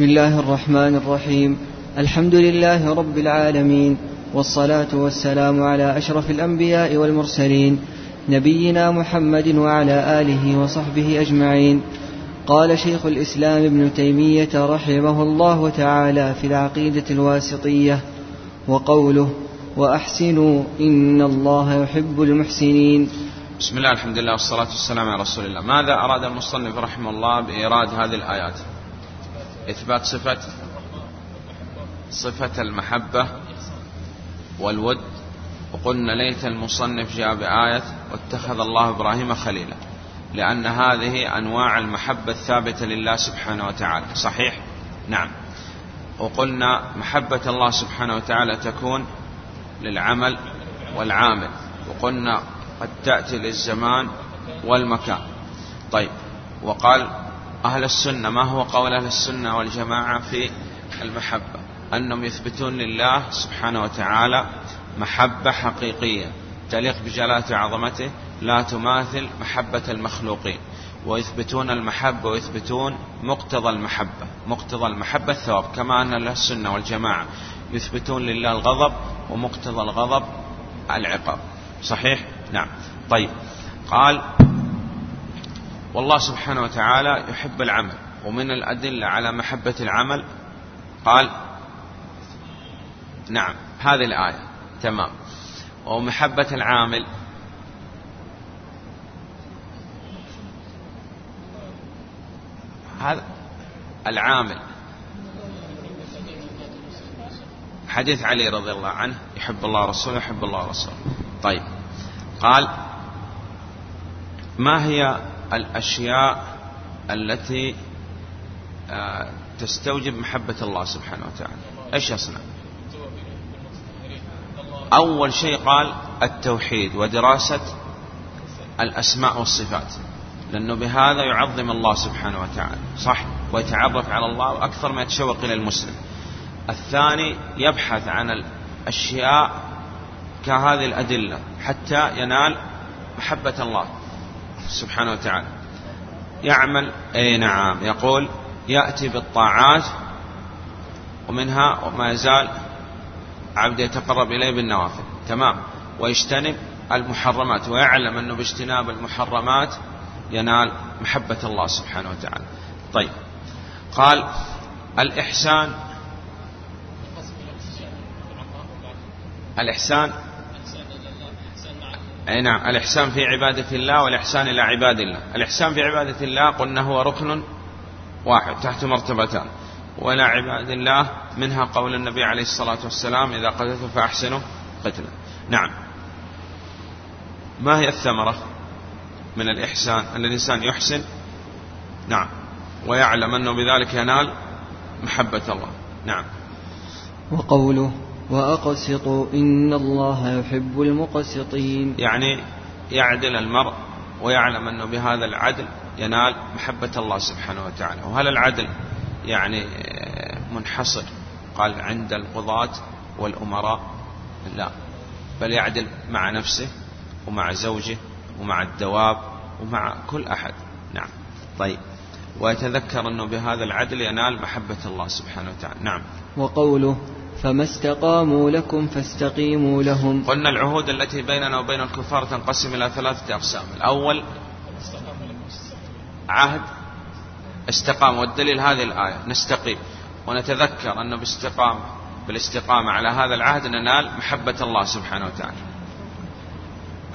بسم الله الرحمن الرحيم. الحمد لله رب العالمين والصلاة والسلام على أشرف الأنبياء والمرسلين نبينا محمد وعلى آله وصحبه أجمعين. قال شيخ الإسلام ابن تيمية رحمه الله تعالى في العقيدة الواسطية وقوله وأحسنوا إن الله يحب المحسنين. بسم الله الحمد لله والصلاة والسلام على رسول الله. ماذا أراد المصنف رحمه الله بإيراد هذه الآيات؟ إثبات صفة صفة المحبة والود. وقلنا ليت المصنف جاء بآية واتخذ الله إبراهيم خليلا. لأن هذه أنواع المحبة الثابتة لله سبحانه وتعالى. صحيح؟ نعم. وقلنا محبة الله سبحانه وتعالى تكون للعمل والعامل. وقلنا قد تأتي للزمان والمكان. طيب. وقال أهل السنة ما هو قول أهل السنة والجماعة في المحبة؟ أنهم يثبتون لله سبحانه وتعالى محبة حقيقية تليق بجلالة عظمته لا تماثل محبة المخلوقين. ويثبتون المحبة ويثبتون مقتضى المحبة مقتضى المحبة الثواب كما أن أهل السنة والجماعة يثبتون لله الغضب ومقتضى الغضب العقاب. صحيح؟ نعم. طيب. قال والله سبحانه وتعالى يحب العمل ومن الأدلة على محبة العمل قال نعم هذه الآية تمام. ومحبة العامل هذا العامل. حديث علي رضي الله عنه يحب الله رسوله يحب الله رسوله. طيب قال ما هي الأشياء التي آه، تستوجب محبة الله سبحانه وتعالى. إيش يصنع؟ أول شيء قال التوحيد ودراسة الأسماء والصفات لأنه بهذا يعظم الله سبحانه وتعالى صح؟ ويتعرف على الله أكثر ما يتشوق إلى المسلم. الثاني يبحث عن الأشياء كهذه الأدلة حتى ينال محبة الله. سبحانه وتعالى. يعمل أي نعم يقول يأتي بالطاعات ومنها وما يزال عبد يتقرب إليه بالنوافل. تمام. ويجتنب المحرمات ويعلم أنه باجتناب المحرمات ينال محبة الله سبحانه وتعالى. طيب. قال الإحسان الإحسان أي نعم الإحسان في عبادة الله والإحسان إلى عباد الله. الإحسان في عبادة الله قلنا هو ركن واحد تحت مرتبتان. وإلى عباد الله منها قول النبي عليه الصلاة والسلام إذا قتلت فأحسنوا قتلا. نعم. ما هي الثمرة من الإحسان؟ أن الإنسان يحسن؟ نعم. ويعلم أنه بذلك ينال محبة الله. نعم. وقوله وأقسطوا إن الله يحب المقسطين. يعني يعدل المرء ويعلم أنه بهذا العدل ينال محبة الله سبحانه وتعالى. وهل العدل يعني منحصر قال عند القضاة والأمراء؟ لا. بل يعدل مع نفسه ومع زوجه ومع الدواب ومع كل أحد. نعم. طيب. ويتذكر أنه بهذا العدل ينال محبة الله سبحانه وتعالى. نعم. وقوله فما استقاموا لكم فاستقيموا لهم. قلنا العهود التي بيننا وبين الكفار تنقسم إلى ثلاثة أقسام. الأول عهد استقام. والدليل هذه الآية نستقيم. ونتذكر أنه باستقامة بالاستقامة على هذا العهد ننال محبة الله سبحانه وتعالى.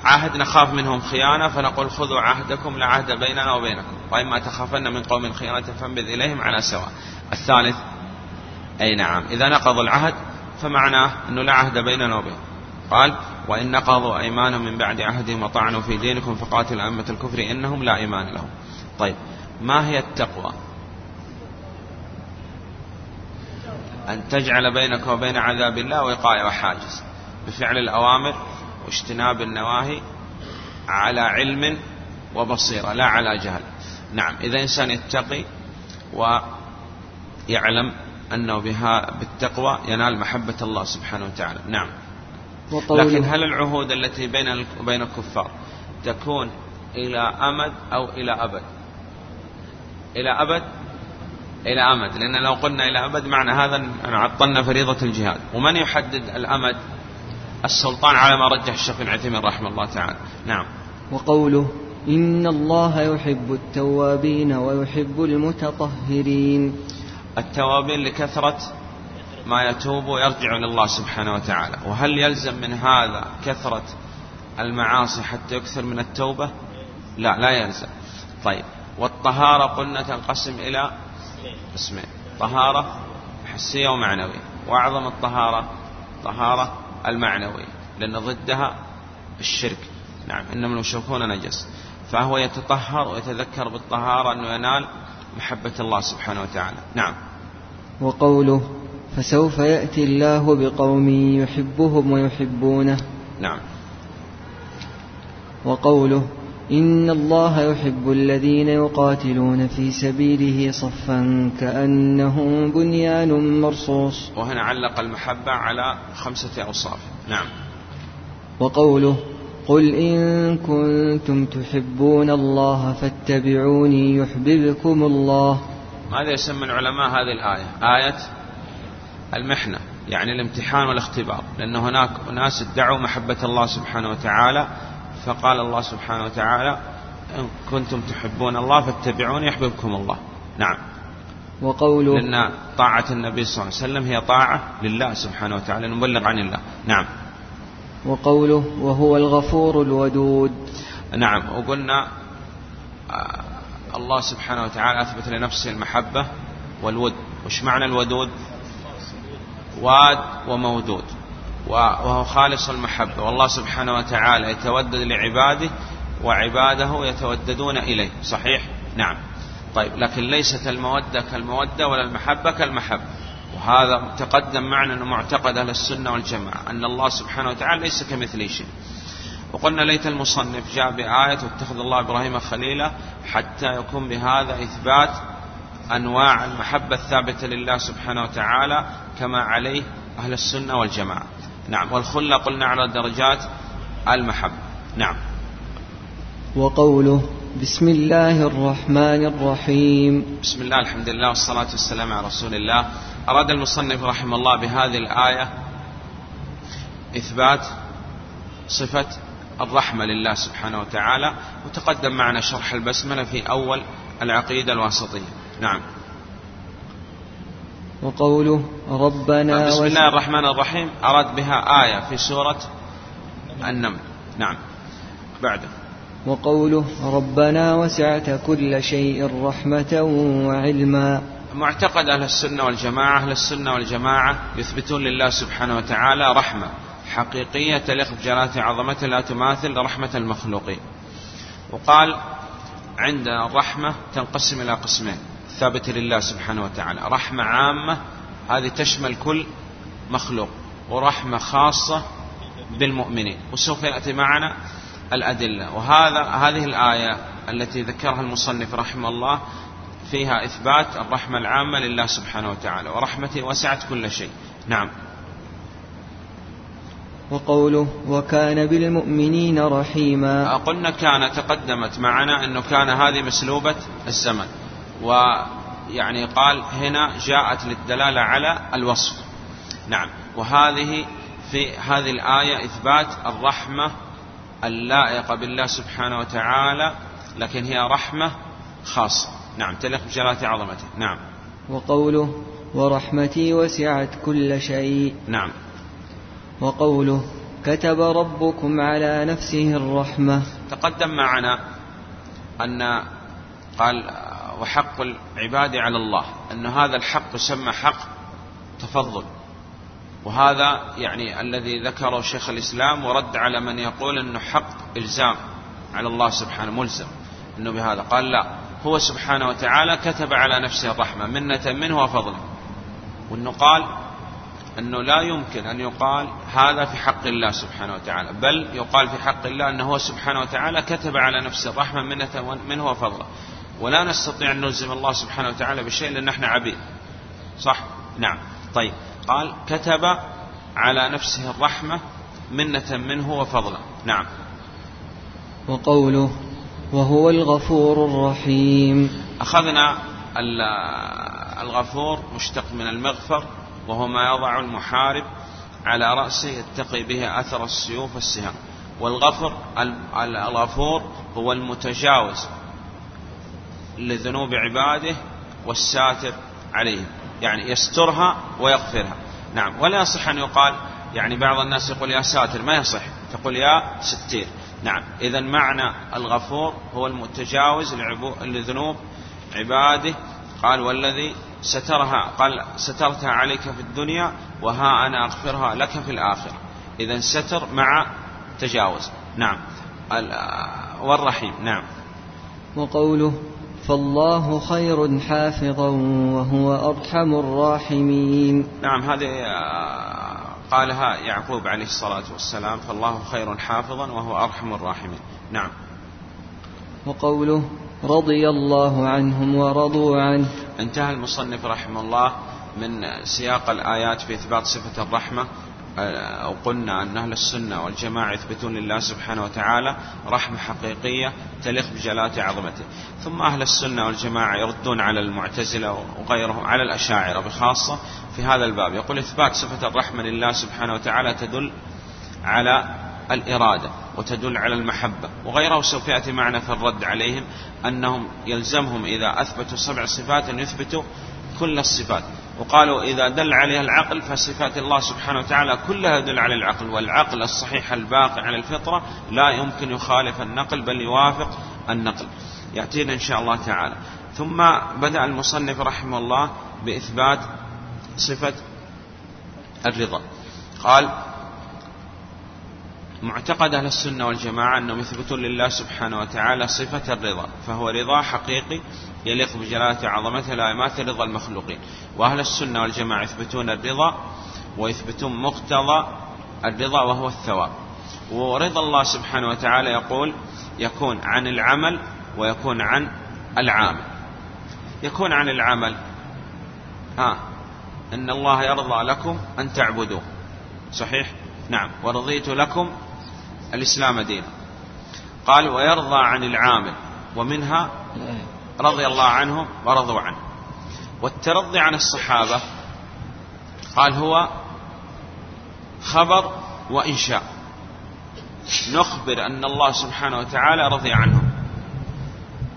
عهد نخاف منهم خيانة فنقول خذوا عهدكم لا عهد بيننا وبينكم. وإما تخافن من قوم خيانة فانبذ إليهم على سواء. الثالث أي نعم. إذا نقضوا العهد فمعناه أنه لا عهد بيننا وبينهم قال وإن نقضوا أيمانهم من بعد عهدهم وطعنوا في دينكم فقاتلوا أئمة الكفر إنهم لا إيمان لهم. طيب ما هي التقوى؟ أن تجعل بينك وبين عذاب الله وقاية وحاجز. بفعل الأوامر واجتناب النواهي على علم وبصيرة لا على جهل. نعم إذا إنسان يتقي ويعلم أنه بها بالتقوى ينال محبة الله سبحانه وتعالى. نعم. لكن هل العهود التي بين وبين الكفار تكون إلى أمد أو إلى أبد؟ إلى أبد؟ إلى أمد. لأن لو قلنا إلى أبد معنى هذا أن عطلنا فريضة الجهاد. ومن يحدد الأمد؟ السلطان على ما رجح الشيخ بن عثيمين رحمه الله تعالى. نعم. وقوله إن الله يحب التوابين ويحب المتطهرين. التوابين لكثرة ما يتوب ويرجع إلى الله سبحانه وتعالى. وهل يلزم من هذا كثرة المعاصي حتى يكثر من التوبة؟ لا لا يلزم. طيب والطهارة قلنا تنقسم إلى قسمين. طهارة حسية ومعنوية. وأعظم الطهارة طهارة المعنوية لأن ضدها الشرك. نعم إنما المشركون نجس. فهو يتطهر ويتذكر بالطهارة أنه ينال محبة الله سبحانه وتعالى. نعم. وقوله فسوف يأتي الله بقوم يحبهم ويحبونه. نعم. وقوله إن الله يحب الذين يقاتلون في سبيله صفا كأنهم بنيان مرصوص. وهنا علق المحبة على خمسة أوصاف. نعم. وقوله قل إن كنتم تحبون الله فاتبعوني يحببكم الله. ماذا يسمى العلماء هذه الآية؟ آية المحنة يعني الامتحان والاختبار. لأن هناك أناس ادعوا محبة الله سبحانه وتعالى فقال الله سبحانه وتعالى إن كنتم تحبون الله فاتبعوني يحببكم الله. نعم. وقوله لأن طاعة النبي صلى الله عليه وسلم هي طاعة لله سبحانه وتعالى نبلغ عن الله. نعم. وقوله وهو الغفور الودود. نعم وقلنا آه، الله سبحانه وتعالى أثبت لنفسه المحبة والود. وش معنى الودود؟ واد ومودود. وهو خالص المحبة. والله سبحانه وتعالى يتودد لعباده وعباده يتوددون إليه. صحيح؟ نعم. طيب لكن ليست المودة كالمودة ولا المحبة كالمحبة. وهذا تقدم معنا أنه معتقد أهل السنة والجماعة أن الله سبحانه وتعالى ليس كمثله شيء. وقلنا ليت المصنف جاء بآية واتخذ الله إبراهيم خليلا حتى يكون بهذا إثبات أنواع المحبة الثابتة لله سبحانه وتعالى كما عليه أهل السنة والجماعة. نعم والخلة قلنا على درجات المحبة. نعم. وقوله بسم الله الرحمن الرحيم. بسم الله الحمد لله والصلاة والسلام على رسول الله. أراد المصنف رحمه الله بهذه الآية إثبات صفة الرحمة لله سبحانه وتعالى وتقدم معنا شرح البسملة في أول العقيدة الواسطية. نعم. وقوله ربنا بسم الله الرحمن الرحيم أراد بها آية في سورة النمل. نعم. بعده. وقوله ربنا وسعت كل شيء رحمة وعلما. معتقد أهل السنة والجماعة أهل السنة والجماعة يثبتون لله سبحانه وتعالى رحمة حقيقية تليق بجلالة عظمته لا تماثل رحمة المخلوقين وقال عندنا الرحمة تنقسم إلى قسمين ثابتة لله سبحانه وتعالى. رحمة عامة هذه تشمل كل مخلوق ورحمة خاصة بالمؤمنين. وسوف يأتي معنا الأدلة. وهذا هذه الآية التي ذكرها المصنف رحمه الله فيها إثبات الرحمة العامة لله سبحانه وتعالى ورحمته وسعت كل شيء. نعم. وقوله وكان بالمؤمنين رحيما. قلنا كان تقدمت معنا أنه كان هذه مسلوبة الزمن. ويعني قال هنا جاءت للدلالة على الوصف. نعم. وهذه في هذه الآية إثبات الرحمة اللائقة بالله سبحانه وتعالى لكن هي رحمة خاصة. نعم تليق بجلالة عظمته. نعم. وقوله ورحمتي وسعت كل شيء. نعم. وقوله كتب ربكم على نفسه الرحمة. تقدم معنا أن قال وحق العباد على الله أن هذا الحق يسمى حق تفضل. وهذا يعني الذي ذكره شيخ الإسلام ورد على من يقول أنه حق إلزام على الله سبحانه ملزم أنه بهذا. قال لا هو سبحانه وتعالى كتب على نفسه الرحمة منة منه وفضلا وأنه قال أنه لا يمكن أن يقال هذا في حق الله سبحانه وتعالى بل يقال في حق الله أنه هو سبحانه وتعالى كتب على نفسه الرحمة منة منه وفضلا ولا نستطيع أن نلزم الله سبحانه وتعالى بشيء لأن إحنا عبيد. صح؟ نعم. طيب. قال كتب على نفسه الرحمة منة منه وفضلا نعم. وقوله وهو الغفور الرحيم. أخذنا الغفور مشتق من المغفر وهو ما يضع المحارب على رأسه يتقي به أثر السيوف والسهام. والغفر الغفور هو المتجاوز لذنوب عباده والساتر عليهم. يعني يسترها ويغفرها. نعم. ولا يصح أن يقال يعني بعض الناس يقول يا ساتر ما يصح. تقول يا ستير. نعم. إذا معنى الغفور هو المتجاوز لذنوب عباده. قال والذي سترها قال سترتها عليك في الدنيا وها أنا أغفرها لك في الآخرة. إذا ستر مع تجاوز. نعم. والرحيم. نعم. وقوله فالله خير حافظا وهو أرحم الراحمين. نعم هذه آه، قالها يعقوب عليه الصلاة والسلام فالله خير حافظا وهو أرحم الراحمين. نعم. وقوله رضي الله عنهم ورضوا عنه. انتهى المصنف رحمه الله من سياق الآيات في إثبات صفة الرحمة أو قلنا أن أهل السنة والجماعة يثبتون لله سبحانه وتعالى رحمة حقيقية تليق بجلالة عظمته. ثم أهل السنة والجماعة يردون على المعتزلة وغيرهم على الأشاعرة بخاصة في هذا الباب. يقول إثبات صفة الرحمة لله سبحانه وتعالى تدل على الإرادة وتدل على المحبة. وغيره سوف يأتي معنا في الرد عليهم أنهم يلزمهم إذا أثبتوا سبع صفات أن يثبتوا كل الصفات. وقالوا إذا دل عليها العقل فصفات الله سبحانه وتعالى كلها يدل على العقل والعقل الصحيح الباقي على الفطرة لا يمكن يخالف النقل بل يوافق النقل. يأتينا إن شاء الله تعالى. ثم بدأ المصنف رحمه الله بإثبات صفة الرضا. قال معتقد أهل السنة والجماعة أنهم يثبتون لله سبحانه وتعالى صفة الرضا فهو رضا حقيقي يليق بجلالة عظمته لا يماثل رضا المخلوقين. وأهل السنة والجماعة يثبتون الرضا ويثبتون مقتضى الرضا وهو الثواب. ورضا الله سبحانه وتعالى يقول يكون عن العمل ويكون عن العامل. يكون عن العمل. ها إن الله يرضى لكم أن تعبدوه. صحيح؟ نعم. ورضيت لكم الإسلام دينا. قال ويرضى عن العامل ومنها رضي الله عنهم ورضوا عنه. والترضي عن الصحابة قال هو خبر وإنشاء. نخبر أن الله سبحانه وتعالى رضي عنهم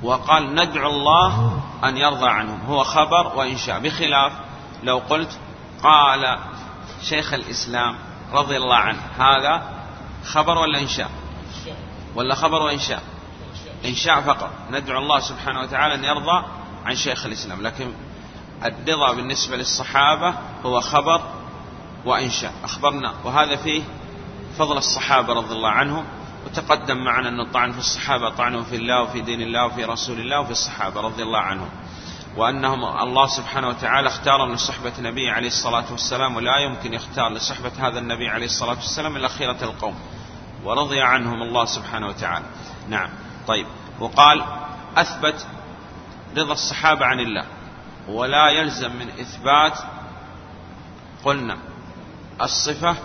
وقال ندعو الله أن يرضى عنهم هو خبر وإنشاء. بخلاف لو قلت قال شيخ الإسلام رضي الله عنه. هذا خبر ولا إنشاء؟ ولا خبر وإنشاء؟ إنشاء فقط. ندعو الله سبحانه وتعالى أن يرضى عن شيخ الإسلام لكن الرضا بالنسبة للصحابة هو خبر وإنشاء. أخبرنا. وهذا فيه فضل الصحابة رضي الله عنهم وتقدم معنا أن الطعن في الصحابة طعن في الله وفي دين الله وفي رسول الله وفي الصحابة رضي الله عنهم. وأنهم الله سبحانه وتعالى اختارهم لصحبة النبي عليه الصلاة والسلام ولا يمكن يختار لصحبة هذا النبي عليه الصلاة والسلام إلا خيرة القوم. ورضي عنهم الله سبحانه وتعالى. نعم. طيب. وقال أثبت رضا الصحابة عن الله. ولا يلزم من إثبات قلنا الصفة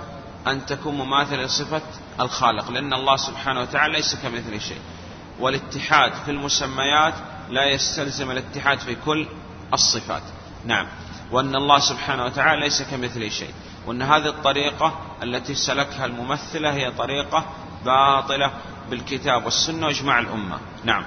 أن تكون مماثلة لصفة الخالق لأن الله سبحانه وتعالى ليس كمثل شيء. والاتحاد في المسميات لا يستلزم الاتحاد في كل الصفات. نعم. وأن الله سبحانه وتعالى ليس كمثله شيء. وأن هذه الطريقة التي سلكها الممثلة هي طريقة باطلة بالكتاب والسنة وإجماع الأمة. نعم.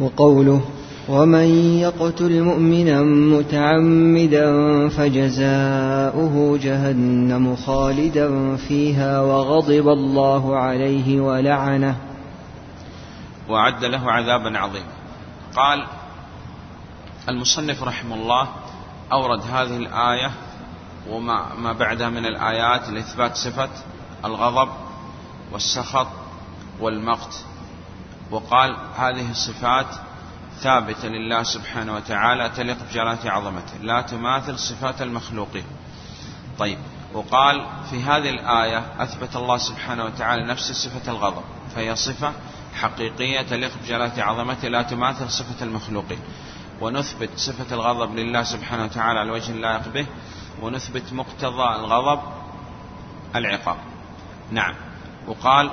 وقوله ومن يقتل مؤمنا متعمدا فجزاؤه جهنم خالدا فيها وغضب الله عليه ولعنه. وأعد له عذابا عظيما. قال المصنف رحمه الله أورد هذه الآية وما ما بعدها من الآيات لإثبات صفة الغضب والسخط والمقت. وقال هذه الصفات ثابتة لله سبحانه وتعالى تليق بجلالة عظمته. لا تماثل صفات المخلوقين. طيب وقال في هذه الآية أثبت الله سبحانه وتعالى نفس صفة الغضب فهي صفة حقيقية تليق بجلالة عظمته لا تماثل صفة المخلوقين. ونثبت صفة الغضب لله سبحانه وتعالى على وجه اللائق به ونثبت مقتضى الغضب العقاب. نعم. وقال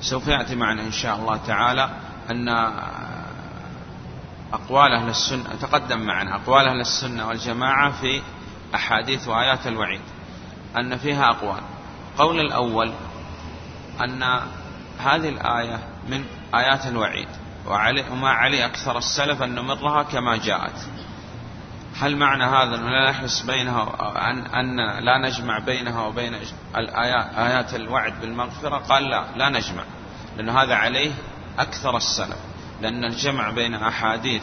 سوف يأتي معنا إن شاء الله تعالى أن أقوال أهل السنة تقدم معنا أقوال أهل السنة والجماعة في أحاديث وآيات الوعيد أن فيها أقوال. قول الأول أن هذه الآية من آيات الوعيد. وعلي وما علي أكثر السلف أن نمرها كما جاءت. هل معنى هذا أن لا نحرص بينها أن, أن لا نجمع بينها وبين الآيات آيات الوعد بالمغفرة؟ قال لا لا نجمع لأن هذا عليه أكثر السلف. لأن الجمع بين أحاديث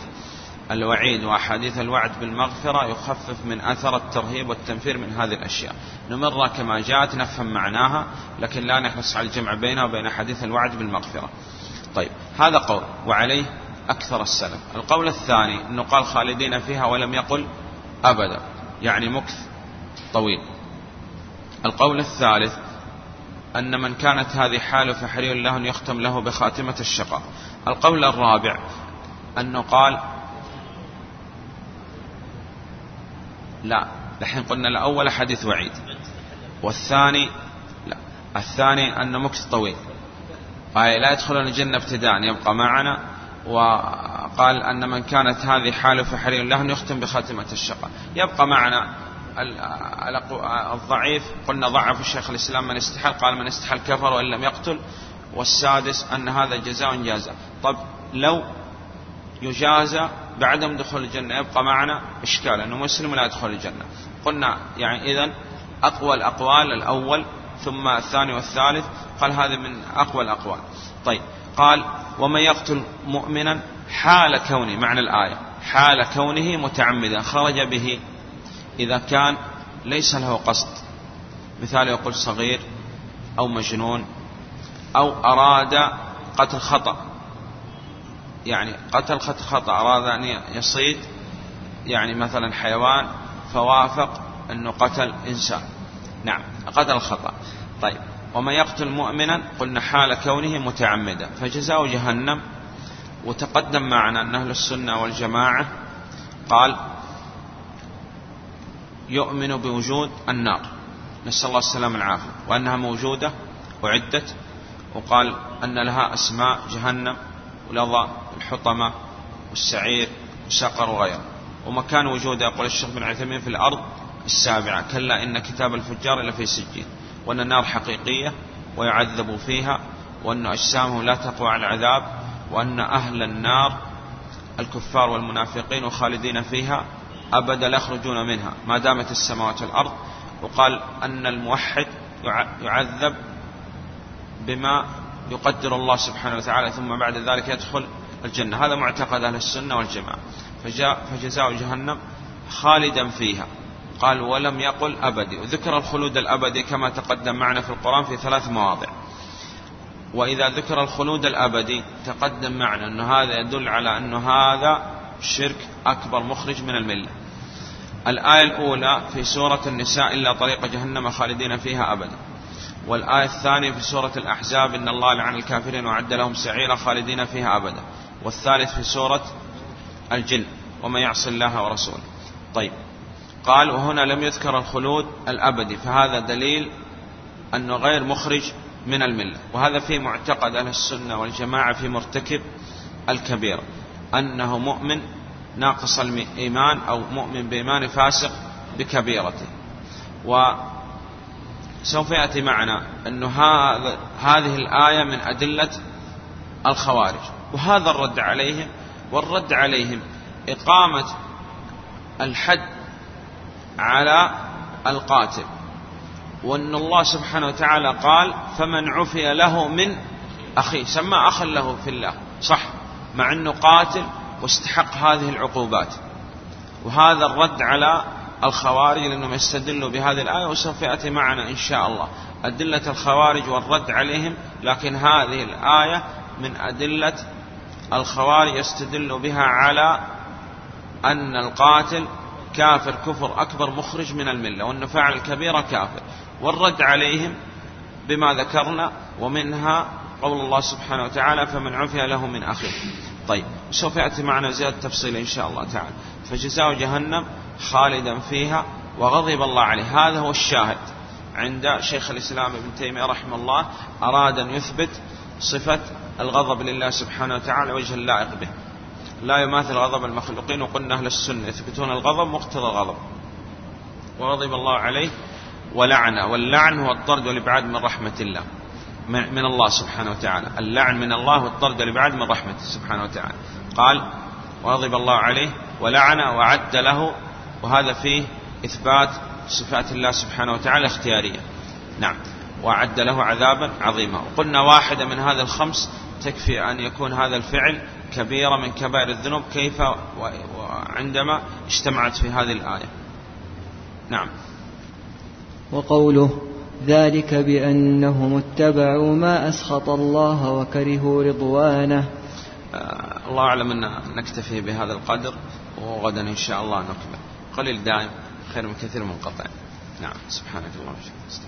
الوعيد وأحاديث الوعد بالمغفرة يخفف من أثر الترهيب والتنفير من هذه الأشياء. نمرها كما جاءت نفهم معناها لكن لا نحرص على الجمع بينها وبين أحاديث الوعد بالمغفرة. طيب هذا قول وعليه أكثر السلف. القول الثاني أنه قال خالدين فيها ولم يقل أبدا يعني مكث طويل. القول الثالث أن من كانت هذه حاله فحري له أن يختم له بخاتمة الشقاء. القول الرابع أنه قال لا الحين قلنا الأول حديث وعيد والثاني لا الثاني أن مكث طويل. أي لا يدخلون الجنة ابتداء يبقى معنا. وقال أن من كانت هذه حاله فحري له أن يختم بخاتمة الشقاء يبقى معنا الضعيف. قلنا ضعف الشيخ الإسلام من استحل قال من استحل كفر وإن لم يقتل. والسادس أن هذا جزاء جازى طب لو يجازى بعدم دخول الجنة يبقى معنا إشكال أنه مسلم لا يدخل الجنة. قلنا يعني إذا أقوى الأقوال الأول ثم الثاني والثالث. قال هذا من أقوى الأقوال. طيب. قال ومن يقتل مؤمنا حال كونه معنى الآية حال كونه متعمدا خرج به إذا كان ليس له قصد. مثال يقول صغير أو مجنون أو أراد قتل خطأ. يعني قتل قتل خطأ أراد أن يصيد يعني مثلا حيوان فوافق أنه قتل إنسان. نعم. قتل خطأ طيب. ومن يقتل مؤمنا قلنا حال كونه متعمدا. فجزاء جهنم. وتقدم معنا أن أهل السنة والجماعة قال يؤمن بوجود النار. نسأل الله السلامة العافية وأنها موجودة أعدت وقال أن لها أسماء جهنم ولظى الحطمة والسعير وسقر وغيره ومكان وجودها. يقول الشيخ بن عثيمين في الأرض السابعة كلا إن كتاب الفجار لفي سجين وأن النار حقيقية ويعذب فيها وأن أجسامهم لا تقوى على العذاب وأن أهل النار الكفار والمنافقين وخالدين فيها أبدا لا يخرجون منها ما دامت السماوات والأرض. وقال أن الموحد يعذب بما يقدر الله سبحانه وتعالى ثم بعد ذلك يدخل الجنة. هذا معتقد أهل السنة والجماعة. فجزاء جهنم خالدا فيها. قال ولم يقل أبدي. وذكر الخلود الأبدي كما تقدم معنا في القرآن في ثلاث مواضع. وإذا ذكر الخلود الأبدي تقدم معنا أن هذا يدل على أن هذا شرك أكبر مخرج من الملة. الآية الأولى في سورة النساء إلا طريق جهنم خالدين فيها أبدا. والآية الثانية في سورة الأحزاب إن الله لعن الكافرين وعد لهم سعيرا خالدين فيها أبدا. والثالث في سورة الجن. ومن يعص الله ورسوله. طيب. قال وهنا لم يذكر الخلود الأبدي فهذا دليل أنه غير مخرج من الملة. وهذا في معتقد أهل السنة والجماعة في مرتكب الكبيرة أنه مؤمن ناقص الإيمان أو مؤمن بإيمان فاسق بكبيرته. وسوف يأتي معنا أن هذا هذه الآية من أدلة الخوارج. وهذا الرد عليهم والرد عليهم إقامة الحد على القاتل. وأن الله سبحانه وتعالى قال فمن عفي له من أخيه. سمى أخا له في الله. صح. مع أنه قاتل واستحق هذه العقوبات. وهذا الرد على الخوارج لأنهم يستدلوا بهذه الآية وسوف يأتي معنا إن شاء الله. أدلة الخوارج والرد عليهم لكن هذه الآية من أدلة الخوارج يستدل بها على أن القاتل كافر كفر أكبر مخرج من الملة وأن فعل الكبيرة كافر. والرد عليهم بما ذكرنا ومنها قول الله سبحانه وتعالى فمن عفي له من أخيه. طيب سوف يأتي معنا زيادة تفصيل إن شاء الله تعالى. فجزاء جهنم خالدا فيها وغضب الله عليه. هذا هو الشاهد عند شيخ الإسلام ابن تيمية رحمه الله أراد أن يثبت صفة الغضب لله سبحانه وتعالى وجه اللائق به. لا يماثل غضب المخلوقين. وقلنا أهل السنة يثبتون الغضب مقتضى الغضب. وغضب الله عليه ولعنه واللعن هو الطرد والإبعاد من رحمة الله من الله سبحانه وتعالى. اللعن من الله والطرد والإبعاد من رحمته سبحانه وتعالى. قال وغضب الله عليه ولعن وعد له. وهذا فيه إثبات صفات الله سبحانه وتعالى اختيارية. نعم. وأعد له عذابا عظيما. وقلنا واحدة من هذا الخمس تكفي أن يكون هذا الفعل كبيرة من كبائر الذنوب كيف وعندما اجتمعت في هذه الآية. نعم. وقوله ذلك بأنهم اتبعوا ما أسخط الله وكرهوا رضوانه. آه الله أعلم أن نكتفي بهذا القدر وغدا إن شاء الله نكمل قليل دائم خير من كثير منقطع. نعم سبحانك اللهم وبحمدك.